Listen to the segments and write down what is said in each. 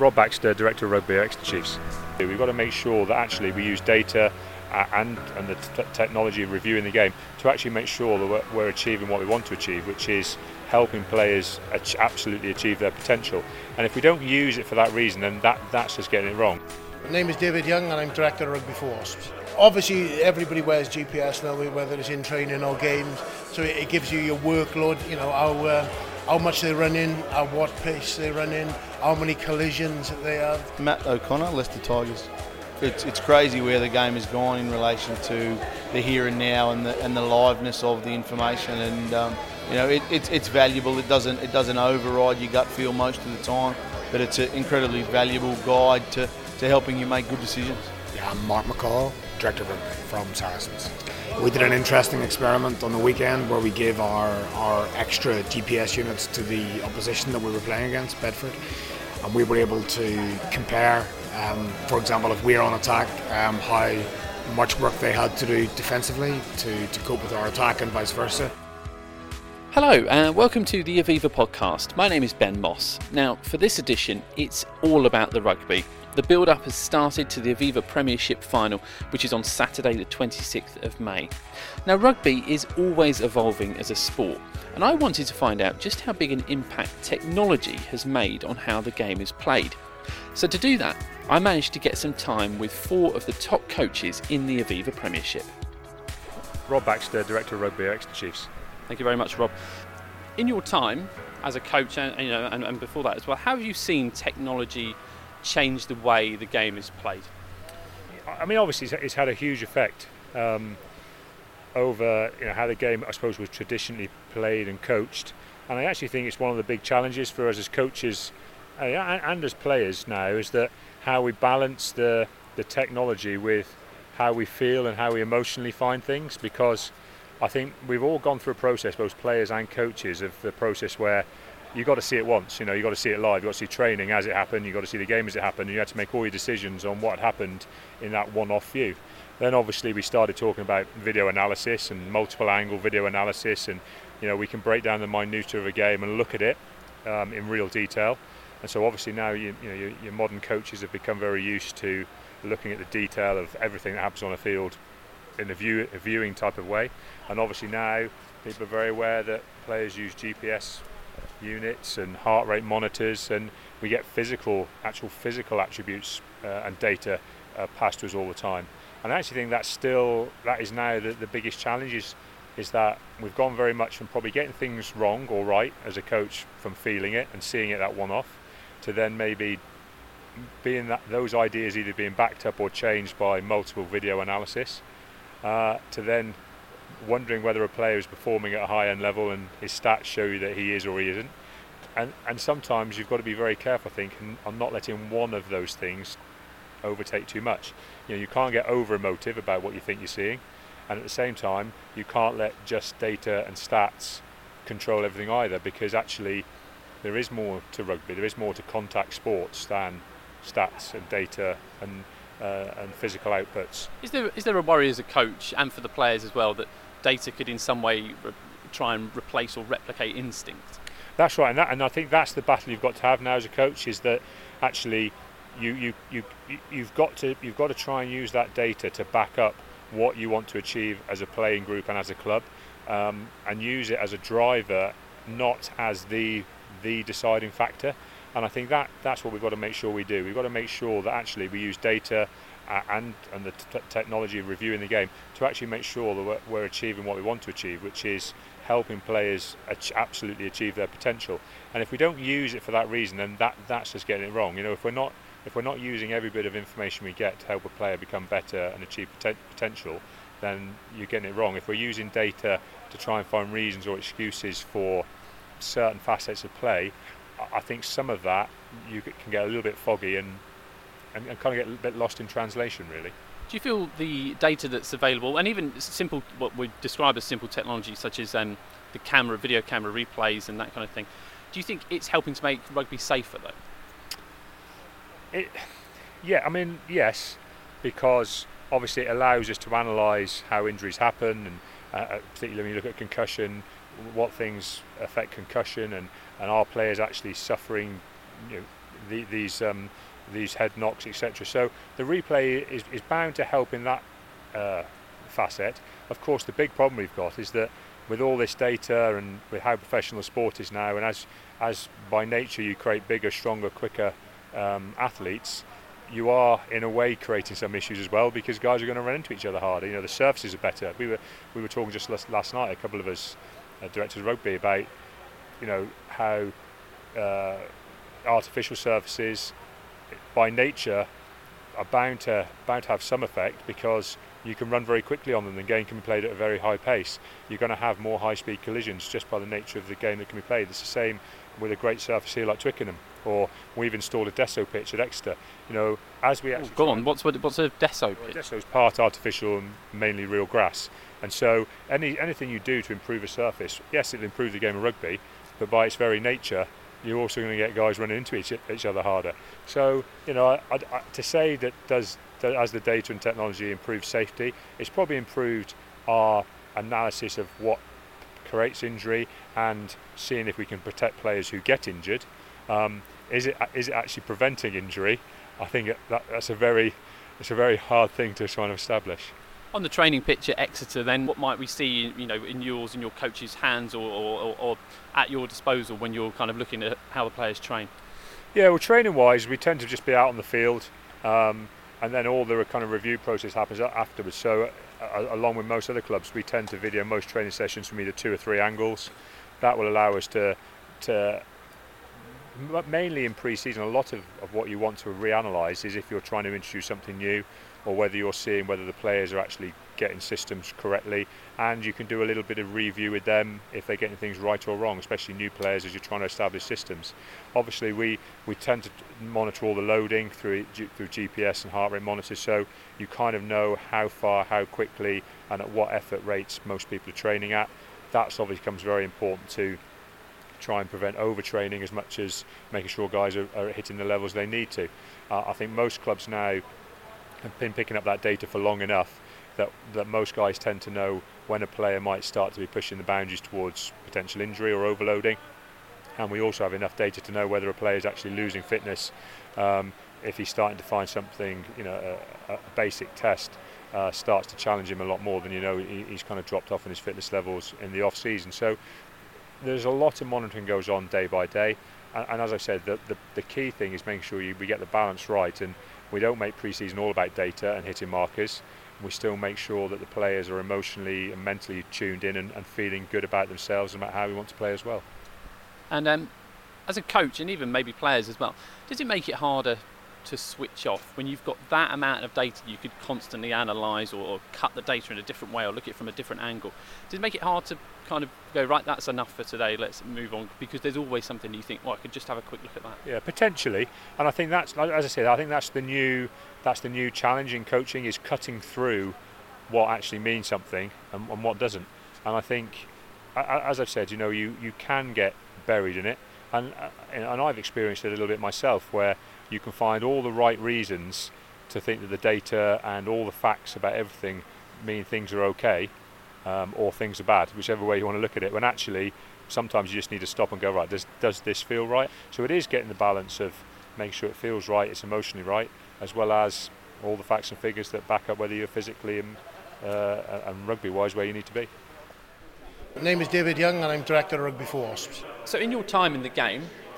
Rob Baxter, Director of Rugby Exeter Chiefs. We've got to make sure that actually we use data uh, and, and the t- technology of reviewing the game to actually make sure that we're, we're, achieving what we want to achieve, which is helping players ach- absolutely achieve their potential. And if we don't use it for that reason, then that, that's just getting it wrong. My name is David Young and I'm Director of Rugby for Wasps. Obviously, everybody wears GPS now, whether it's in training or games, so it gives you your workload, you know, how, uh, how much they run in, at what pace they run in, how many collisions they have. Matt O'Connor, Leicester Tigers. It's, it's crazy where the game has gone in relation to the here and now and the, and the liveness of the information and um, you know it, it's, it's valuable it doesn't it doesn't override your gut feel most of the time but it's an incredibly valuable guide to, to helping you make good decisions. Yeah, I'm Mark McCall, Director from Saracens. We did an interesting experiment on the weekend where we gave our, our extra GPS units to the opposition that we were playing against, Bedford, and we were able to compare, um, for example, if we're on attack, um, how much work they had to do defensively to, to cope with our attack and vice versa. Hello, and welcome to the Aviva podcast. My name is Ben Moss. Now, for this edition, it's all about the rugby. The build up has started to the Aviva Premiership final, which is on Saturday, the 26th of May. Now, rugby is always evolving as a sport, and I wanted to find out just how big an impact technology has made on how the game is played. So, to do that, I managed to get some time with four of the top coaches in the Aviva Premiership. Rob Baxter, Director of Rugby at Exeter Chiefs. Thank you very much, Rob. In your time as a coach, and you know, and, and before that as well, how have you seen technology change the way the game is played? I mean, obviously, it's had a huge effect um, over you know, how the game, I suppose, was traditionally played and coached. And I actually think it's one of the big challenges for us as coaches uh, and as players now is that how we balance the the technology with how we feel and how we emotionally find things because I think we've all gone through a process, both players and coaches, of the process where you've got to see it once. You know, you've got to see it live. You've got to see training as it happened. You've got to see the game as it happened. And you had to make all your decisions on what happened in that one-off view. Then obviously we started talking about video analysis and multiple angle video analysis, and you know we can break down the minutia of a game and look at it um, in real detail. And so obviously now you, you know your, your modern coaches have become very used to looking at the detail of everything that happens on a field in a, view, a viewing type of way. And obviously now people are very aware that players use GPS units and heart rate monitors, and we get physical, actual physical attributes uh, and data uh, passed to us all the time. And I actually think that's still that is now the, the biggest challenge is is that we've gone very much from probably getting things wrong or right as a coach from feeling it and seeing it that one off to then maybe being that those ideas either being backed up or changed by multiple video analysis uh, to then wondering whether a player is performing at a high end level and his stats show you that he is or he isn't. And, and sometimes you've got to be very careful, I think, on not letting one of those things overtake too much. You know, you can't get over emotive about what you think you're seeing, and at the same time, you can't let just data and stats control everything either, because actually, there is more to rugby. There is more to contact sports than stats and data and uh, and physical outputs. Is there is there a worry as a coach and for the players as well that data could in some way re- try and replace or replicate instinct? That's right, and, that, and I think that's the battle you've got to have now as a coach is that actually you, you, you, you've got to you've got to try and use that data to back up what you want to achieve as a playing group and as a club, um, and use it as a driver, not as the the deciding factor. And I think that that's what we've got to make sure we do. We've got to make sure that actually we use data uh, and and the t- technology of reviewing the game to actually make sure that we're, we're, achieving what we want to achieve, which is helping players ach- absolutely achieve their potential. And if we don't use it for that reason, then that that's just getting it wrong. You know, if we're not if we're not using every bit of information we get to help a player become better and achieve poten- potential, then you're getting it wrong. If we're using data to try and find reasons or excuses for certain facets of play, I think some of that you can get a little bit foggy and, and, and kind of get a bit lost in translation, really. Do you feel the data that's available, and even simple, what we describe as simple technology, such as um, the camera, video camera replays, and that kind of thing, do you think it's helping to make rugby safer, though? It, yeah, I mean, yes, because obviously it allows us to analyse how injuries happen and uh, particularly when you look at concussion, what things affect concussion, and, and our players actually suffering you know, the, these um, these head knocks, etc. So the replay is, is bound to help in that uh, facet. Of course, the big problem we've got is that with all this data and with how professional sport is now, and as as by nature you create bigger, stronger, quicker um, athletes, you are in a way creating some issues as well because guys are going to run into each other harder. You know, the surfaces are better. We were we were talking just last, last night, a couple of us, uh, directors of rugby, about you know how uh, artificial surfaces, by nature, are bound to bound to have some effect because you can run very quickly on them. The game can be played at a very high pace. You're going to have more high-speed collisions just by the nature of the game that can be played. It's the same with a great surface here like Twickenham, or we've installed a Desso pitch at Exeter. You know, as we actually oh, go on, what's what's a Desso pitch? Desso is part artificial and mainly real grass, and so any anything you do to improve a surface, yes, it'll improve the game of rugby, but by its very nature, you're also going to get guys running into each, each other harder. So, you know, I, I, to say that does that as the data and technology improves safety, it's probably improved our analysis of what creates injury and seeing if we can protect players who get injured. Um, is it is it actually preventing injury? I think that, that's a very it's a very hard thing to try and establish. On the training pitch at Exeter, then what might we see, you know, in yours and your coach's hands, or, or, or at your disposal when you're kind of looking at how the players train? Yeah, well, training wise, we tend to just be out on the field. Um, and then all the kind of review process happens afterwards. So, uh, along with most other clubs, we tend to video most training sessions from either two or three angles. That will allow us to, to mainly in pre-season, a lot of, of what you want to reanalyze is if you're trying to introduce something new, or whether you're seeing whether the players are actually getting systems correctly. And you can do a little bit of review with them if they're getting things right or wrong especially new players as you're trying to establish systems. Obviously we we tend to monitor all the loading through through GPS and heart rate monitors so you kind of know how far how quickly and at what effort rates most people are training at. That's obviously becomes very important to try and prevent overtraining as much as making sure guys are, are hitting the levels they need to. Uh, I think most clubs now have been picking up that data for long enough that, that most guys tend to know when a player might start to be pushing the boundaries towards potential injury or overloading. And we also have enough data to know whether a player is actually losing fitness. Um, if he's starting to find something, you know, a, a basic test uh, starts to challenge him a lot more than you know he, he's kind of dropped off in his fitness levels in the off season. So there's a lot of monitoring goes on day by day. And, and as I said, the, the, the key thing is making sure you, we get the balance right. And we don't make pre-season all about data and hitting markers. We still make sure that the players are emotionally and mentally tuned in and, and feeling good about themselves and about how we want to play as well. And um, as a coach, and even maybe players as well, does it make it harder to switch off when you've got that amount of data you could constantly analyse or, or, cut the data in a different way or look at it from a different angle? Does it make it hard to kind of go right? That's enough for today. Let's move on because there's always something you think. Well, I could just have a quick look at that. Yeah, potentially, and I think that's as I said. I think that's the new that's the new challenge in coaching is cutting through what actually means something and, and what doesn't. And I think, as I've said, you know, you you can get buried in it, and uh, and I've experienced it a little bit myself where you can find all the right reasons to think that the data and all the facts about everything mean things are okay um, or things are bad, whichever way you want to look at it. When actually, sometimes you just need to stop and go right. Does does this feel right? So it is getting the balance of making sure it feels right, it's emotionally right, as well as all the facts and figures that back up whether you're physically and, uh, and rugby-wise where you need to be. My name is David Young, and I'm director of Rugby for Wasps. So, in your time in the game, how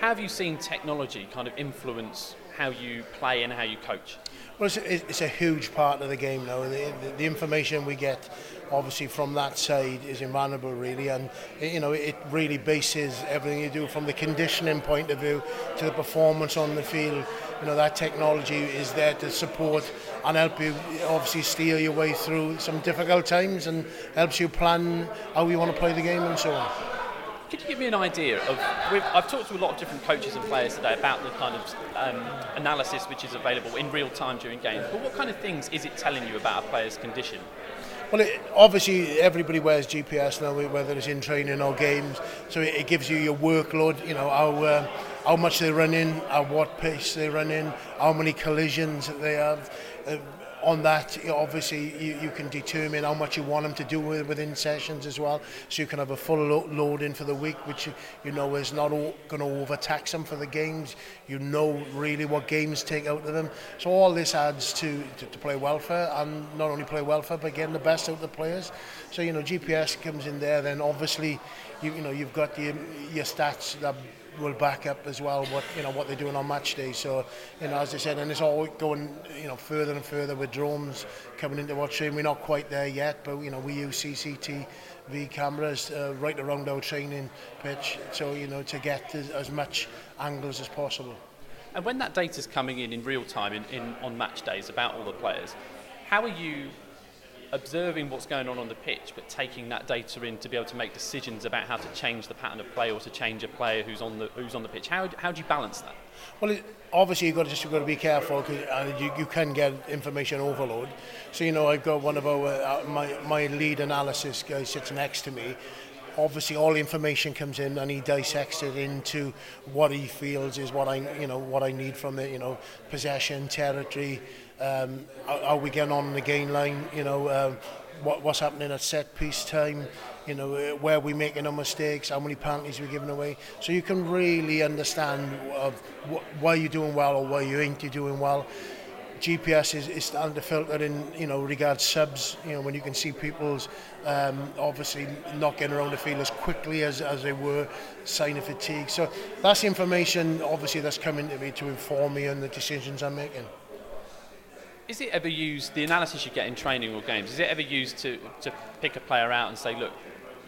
have you seen technology kind of influence how you play and how you coach? Well, it's it's a huge part of the game now. The, the, the, information we get, obviously, from that side is invaluable, really, and you know it really bases everything you do from the conditioning point of view to the performance on the field. You know that technology is there to support and help you, obviously, steer your way through some difficult times and helps you plan how you want to play the game and so on. Could you give me an idea of? I've talked to a lot of different coaches and players today about the kind of um, analysis which is available in real time during games. But what kind of things is it telling you about a player's condition? Well, it, obviously everybody wears GPS now, whether it's in training or games. So it, it gives you your workload. You know how uh, how much they run in, at what pace they run in, how many collisions they have. Uh, on that, obviously, you, you can determine how much you want them to do within sessions as well. So you can have a full lo- load in for the week, which you, you know is not going to overtax them for the games. You know really what games take out of them. So all this adds to, to, to play welfare and not only play welfare, but getting the best out of the players. So you know GPS comes in there, then obviously you, you know you've got your, your stats that will back up as well what you know what they're doing on match day. So you know, as I said, and it's all going you know further and further with drones coming into training. We're not quite there yet, but you know we use CCTV cameras uh, right around our training pitch, so you know to get as, as much angles as possible. And when that data is coming in in real time in, in on match days about all the players, how are you observing what's going on on the pitch, but taking that data in to be able to make decisions about how to change the pattern of play or to change a player who's on the who's on the pitch. How, how do you balance that? Well, it, obviously you've got to just you've got to be careful because you, you can get information overload. So you know I've got one of our uh, my my lead analysis guy sits next to me. Obviously, all the information comes in, and he dissects it into what he feels is what I, you know, what I need from it. You know, possession, territory, um, how, we getting on the gain line, you know, um, what, what's happening at set piece time, you know, uh, where we're making our mistakes, how many penalties we're giving away. So you can really understand of wh- why you're doing well or why you ain't doing well. GPS is, is starting to filter in, you know, regards subs, you know, when you can see people's um, obviously not getting around the field as quickly as, as they were, sign of fatigue. So that's information, obviously, that's coming to me to inform me on the decisions I'm making. Is it ever used, the analysis you get in training or games, is it ever used to, to pick a player out and say, look,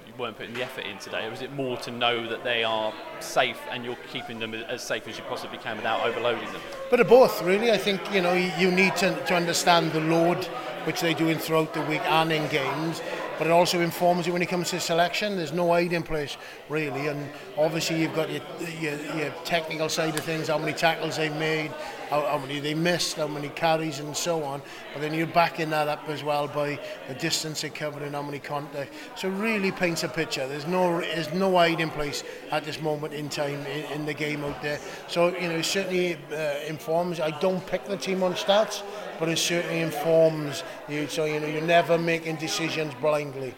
you weren't putting the effort in today? Or is it more to know that they are safe and you're keeping them as safe as you possibly can without overloading them? But of both, really. I think, you know, you need to, to understand the load which they're doing throughout the week and in games but it also informs you when it comes to selection. There's no aid in place, really, and obviously you've got your, your, your technical side of things, how many tackles they've made, how, how many they missed, how many carries and so on. But then you're backing that up as well by the distance they covered and how many contact. So it really paints a picture. There's no there's no aid in place at this moment in time in, in the game out there. So you know it certainly uh, informs. I don't pick the team on stats. But it certainly informs you. So you know, you're never making decisions blindly.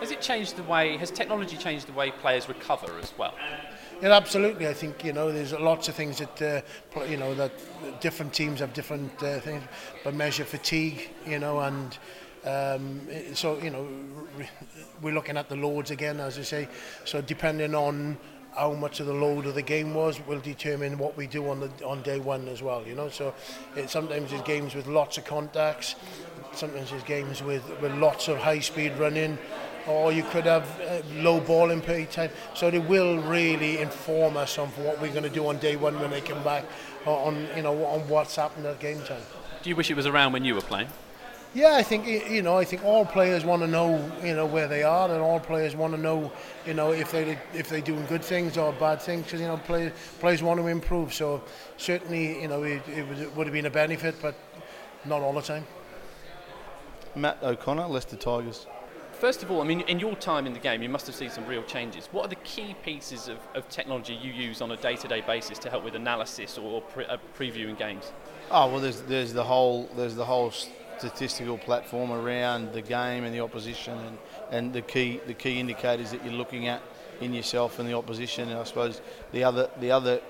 Has it changed the way? Has technology changed the way players recover as well? Yeah, absolutely. I think you know there's lots of things that uh, you know that different teams have different uh, things, but measure fatigue, you know, and um, so you know we're looking at the loads again, as I say. So depending on how much of the load of the game was will determine what we do on the on day one as well. You know, so it, sometimes there's games with lots of contacts, sometimes there's games with with lots of high speed running or you could have uh, low ball in play time. So they will really inform us on what we're going to do on day one when they come back, on you know on what's happened at game time. Do you wish it was around when you were playing? Yeah, I think you know. I think all players want to know, you know, where they are, and all players want to know, you know, if they if they're doing good things or bad things. Because you know, players players want to improve. So certainly, you know, it, it, would, it would have been a benefit, but not all the time. Matt O'Connor, Leicester Tigers. First of all, I mean, in your time in the game, you must have seen some real changes. What are the key pieces of, of technology you use on a day-to-day basis to help with analysis or pre- uh, previewing games? Oh well, there's there's the whole there's the whole statistical platform around the game and the opposition and, and the key the key indicators that you're looking at in yourself and the opposition. And I suppose the other the other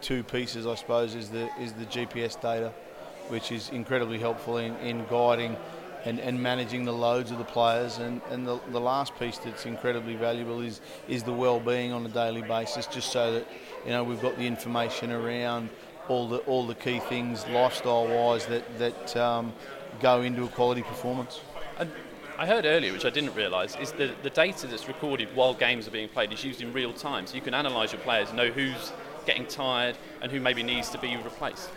two pieces, I suppose, is the is the GPS data, which is incredibly helpful in, in guiding and, and managing the loads of the players. And, and the, the last piece that's incredibly valuable is, is the well-being on a daily basis, just so that you know we've got the information around all the all the key things lifestyle-wise that that um, go into a quality performance. And I heard earlier, which I didn't realise, is that the data that's recorded while games are being played is used in real time, so you can analyse your players, know who's getting tired and who maybe needs to be replaced.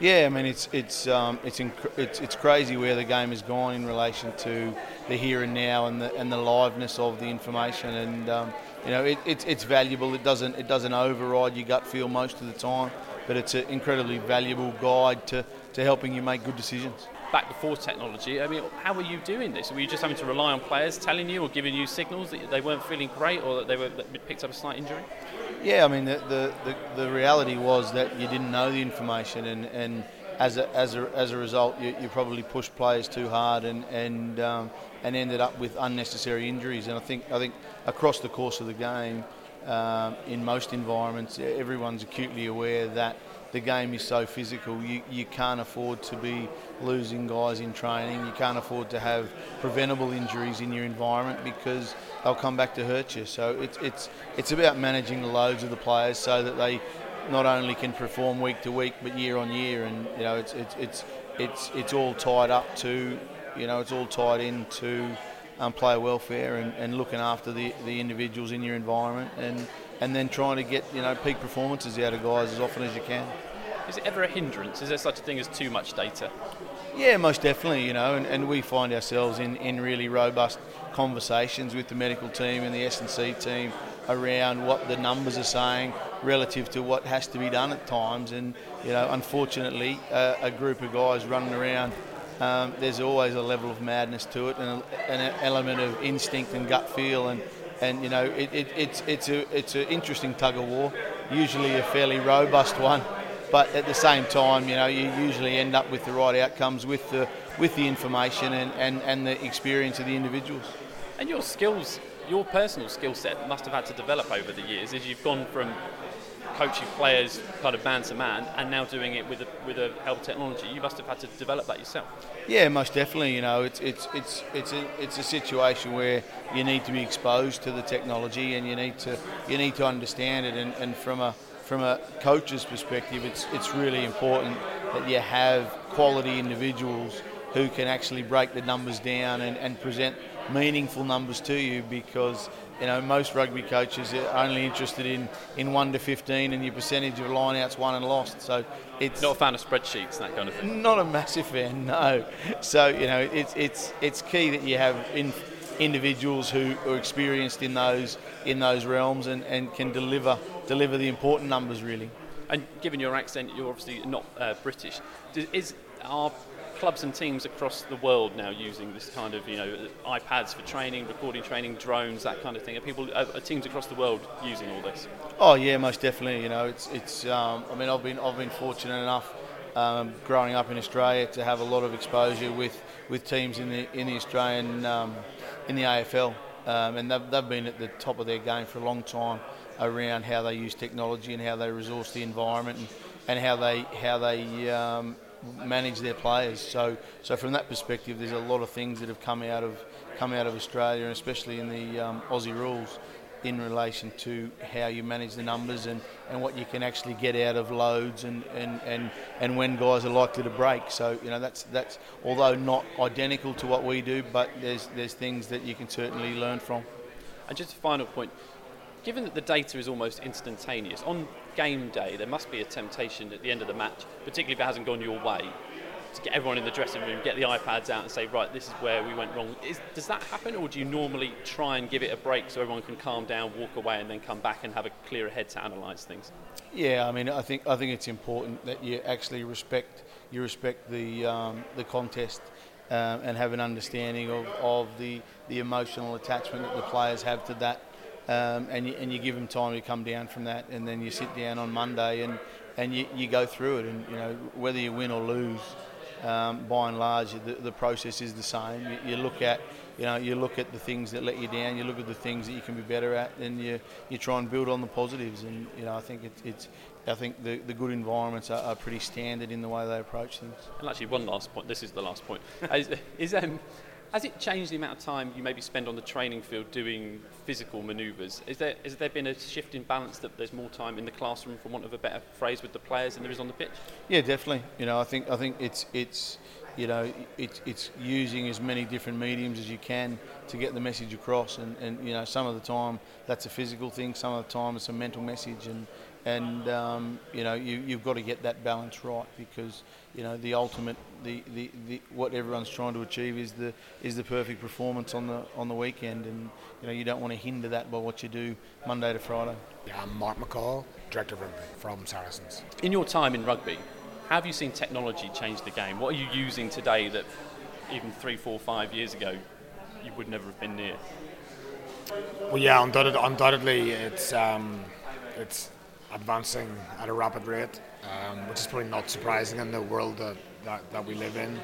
Yeah, I mean it's it's um, it's, inc- it's it's crazy where the game has gone in relation to the here and now and the and the liveness of the information, and um, you know it, it's it's valuable. It doesn't it doesn't override your gut feel most of the time, but it's an incredibly valuable guide to, to helping you make good decisions. Back before technology, I mean, how were you doing this? Were you just having to rely on players telling you or giving you signals that they weren't feeling great or that they were that picked up a slight injury? Yeah, I mean, the, the, the, the, reality was that you didn't know the information, and, and as a, as a, as a result, you, you probably pushed players too hard and and um, and ended up with unnecessary injuries. And I think I think across the course of the game, um, in most environments, everyone's acutely aware that the game is so physical. You, you can't afford to be losing guys in training. You can't afford to have preventable injuries in your environment because they'll come back to hurt you. So it's it's it's about managing the loads of the players so that they not only can perform week to week but year on year. And you know it's it's it's it's, it's all tied up to you know it's all tied into um, player welfare and, and looking after the, the individuals in your environment and and then trying to get you know peak performances out of guys as often as you can. Is it ever a hindrance? Is there such a thing as too much data? Yeah, most definitely, you know, and, and we find ourselves in, in really robust conversations with the medical team and the S&C team around what the numbers are saying relative to what has to be done at times. And, you know, unfortunately, uh, a group of guys running around, um, there's always a level of madness to it and, a, and an element of instinct and gut feel. And, and you know, it, it, it's, it's, a, it's an interesting tug of war, usually a fairly robust one but at the same time, you know, you usually end up with the right outcomes with the with the information and, and, and the experience of the individuals. And your skills, your personal skill set must have had to develop over the years as you've gone from coaching players kind of man to man and now doing it with a, with a help technology you must have had to develop that yourself. Yeah most definitely you know it's it's it's it's a, it's a situation where you need to be exposed to the technology and you need to you need to understand it. And, and from a from a coach's perspective, it's it's really important that you have quality individuals who can actually break the numbers down and, and present meaningful numbers to you because you know most rugby coaches are only interested in, in 1 to 15 and your percentage of lineouts won and lost so it's not a fan of spreadsheets that kind of thing not a massive fan no so you know it's it's it's key that you have in, individuals who are experienced in those in those realms and, and can deliver deliver the important numbers really. And given your accent, you're obviously not uh, British. Is are clubs and teams across the world now using this kind of you know iPads for training, recording training, drones, that kind of thing? Are people are teams across the world using all this? Oh yeah, most definitely. You know, it's it's. Um, I mean, I've been I've been fortunate enough. Um, growing up in Australia to have a lot of exposure with, with teams in the in the Australian um, in the AFL, um, and they've, they've been at the top of their game for a long time around how they use technology and how they resource the environment and, and how they how they um, manage their players. So so from that perspective, there's a lot of things that have come out of come out of Australia, especially in the um, Aussie rules in relation to how you manage the numbers and, and what you can actually get out of loads and, and, and, and when guys are likely to break. So, you know, that's that's although not identical to what we do, but there's there's things that you can certainly learn from. And just a final point, given that the data is almost instantaneous, on game day there must be a temptation at the end of the match, particularly if it hasn't gone your way, to get everyone in the dressing room, get the iPads out and say, right, this is where we went wrong. Is, does that happen, or do you normally try and give it a break so everyone can calm down, walk away, and then come back and have a clearer head to analyse things? Yeah, I mean, I think I think it's important that you actually respect you respect the um, the contest. Um, and have an understanding of, of the, the emotional attachment that the players have to that um, and, you, and you give them time to come down from that, and then you sit down on Monday and, and you, you go through it, and you know whether you win or lose, um, by and large, the, the process is the same. You, you, look at you know you look at the things that let you down, you look at the things that you can be better at, and you you try and build on the positives. And you know I think it, it's I think the, the good environments are, are, pretty standard in the way they approach things. And actually, one last point. This is the last point. is, is um, has it changed the amount of time you maybe spend on the training field doing physical manoeuvres? Is there, has there been a shift in balance that there's more time in the classroom, for want of a better phrase, with the players than there is on the pitch? Yeah, definitely. You know, I think I think it's it's you know it's it's using as many different mediums as you can to get the message across, and, and you know some of the time that's a physical thing, some of the time it's a mental message, and and um, you know you, you've got to get that balance right because you know the ultimate the, the, the, what everyone's trying to achieve is the is the perfect performance on the on the weekend and you know you don't want to hinder that by what you do Monday to Friday. Yeah, I'm Mark McCall, director of rugby from Saracens. In your time in rugby, how have you seen technology change the game? What are you using today that even three, four, five years ago you would never have been near? Well, yeah, undoubtedly, undoubtedly it's um, it's advancing at a rapid rate, um, which is probably not surprising in the world that, that, that we live in.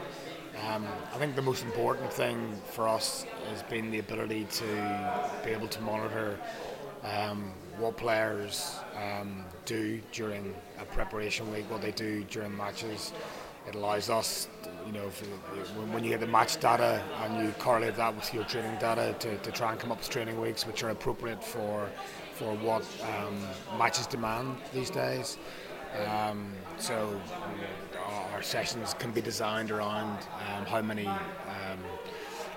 Um, I think the most important thing for us has been the ability to be able to monitor um, what players um, do during a preparation week, what they do during matches. It allows us, you know, when you get the match data and you correlate that with your training data to, to try and come up with training weeks which are appropriate for for what um, matches demand these days. Um, so our sessions can be designed around um, how many um,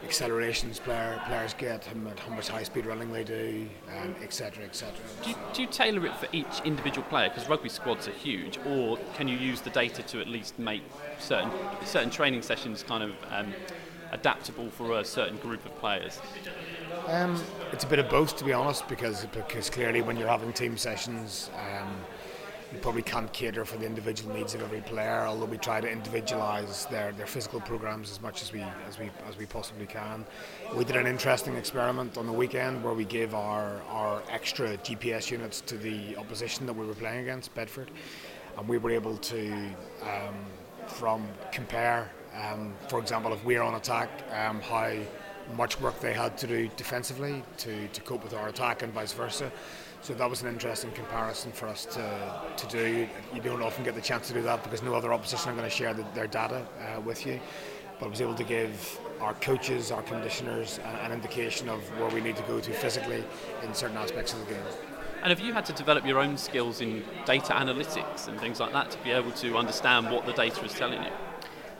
accelerations player, players get, how much high speed running they do, etc. Um, etc. Do, you, do you tailor it for each individual player? Because rugby squads are huge, or can you use the data to at least make certain certain training sessions kind of um, adaptable for a certain group of players? Um, it's a bit of both, to be honest, because because clearly when you're having team sessions. Um, we probably can't cater for the individual needs of every player, although we try to individualise their, their physical programs as much as we as we as we possibly can. We did an interesting experiment on the weekend where we gave our, our extra GPS units to the opposition that we were playing against, Bedford, and we were able to um, from compare, um, for example, if we're on attack, um, how much work they had to do defensively to, to cope with our attack and vice versa. So that was an interesting comparison for us to, to do. You don't often get the chance to do that because no other opposition are going to share the, their data uh, with you. But I was able to give our coaches, our conditioners, an, an indication of where we need to go to physically in certain aspects of the game. And have you had to develop your own skills in data analytics and things like that to be able to understand what the data is telling you?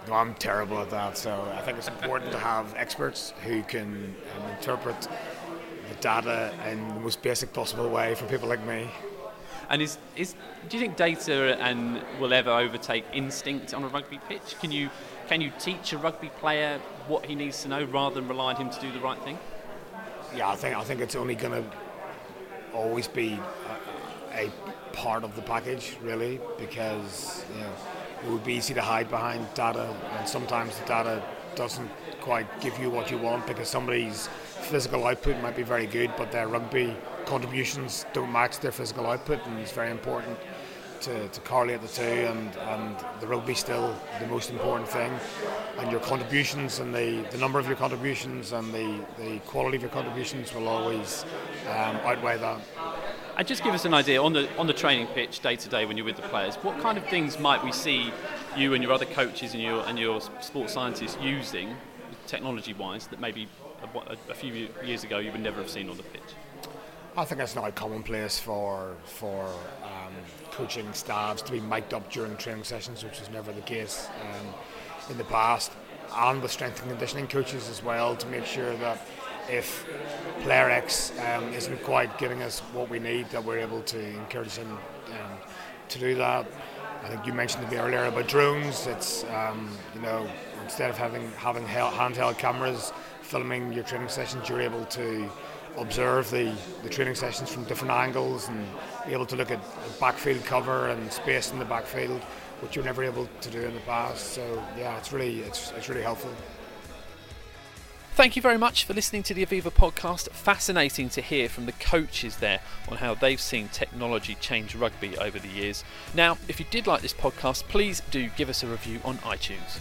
No, I'm terrible at that. So I think it's important to have experts who can um, interpret the data in the most basic possible way for people like me. And is, is do you think data and will ever overtake instinct on a rugby pitch? Can you can you teach a rugby player what he needs to know rather than rely on him to do the right thing? Yeah, I think I think it's only going to always be a, a, part of the package, really, because you know, it would be easy to hide behind data, and sometimes the data doesn't quite give you what you want because somebody's physical output might be very good, but their rugby contributions don't match their physical output, and it's very important to, to correlate the two. And, and the rugby still the most important thing, and your contributions and the, the number of your contributions and the, the quality of your contributions will always um, outweigh that. And just give us an idea on the on the training pitch day to day when you're with the players. What kind of things might we see you and your other coaches and your and your sports scientists using, technology-wise, that maybe a, a few years ago you would never have seen on the pitch? I think it's now commonplace for for um, coaching staffs to be mic'd up during training sessions, which was never the case um, in the past, and with strength and conditioning coaches as well to make sure that if player X um, isn't quite giving us what we need, that we're able to encourage him um, to do that. I think you mentioned to me earlier about drones. It's um, you know instead of having having handheld cameras filming your training sessions, you're able to observe the, the training sessions from different angles and be able to look at backfield cover and space in the backfield, which you're never able to do in the past. So yeah, it's really it's, it's really helpful. Thank you very much for listening to the Aviva podcast. Fascinating to hear from the coaches there on how they've seen technology change rugby over the years. Now, if you did like this podcast, please do give us a review on iTunes.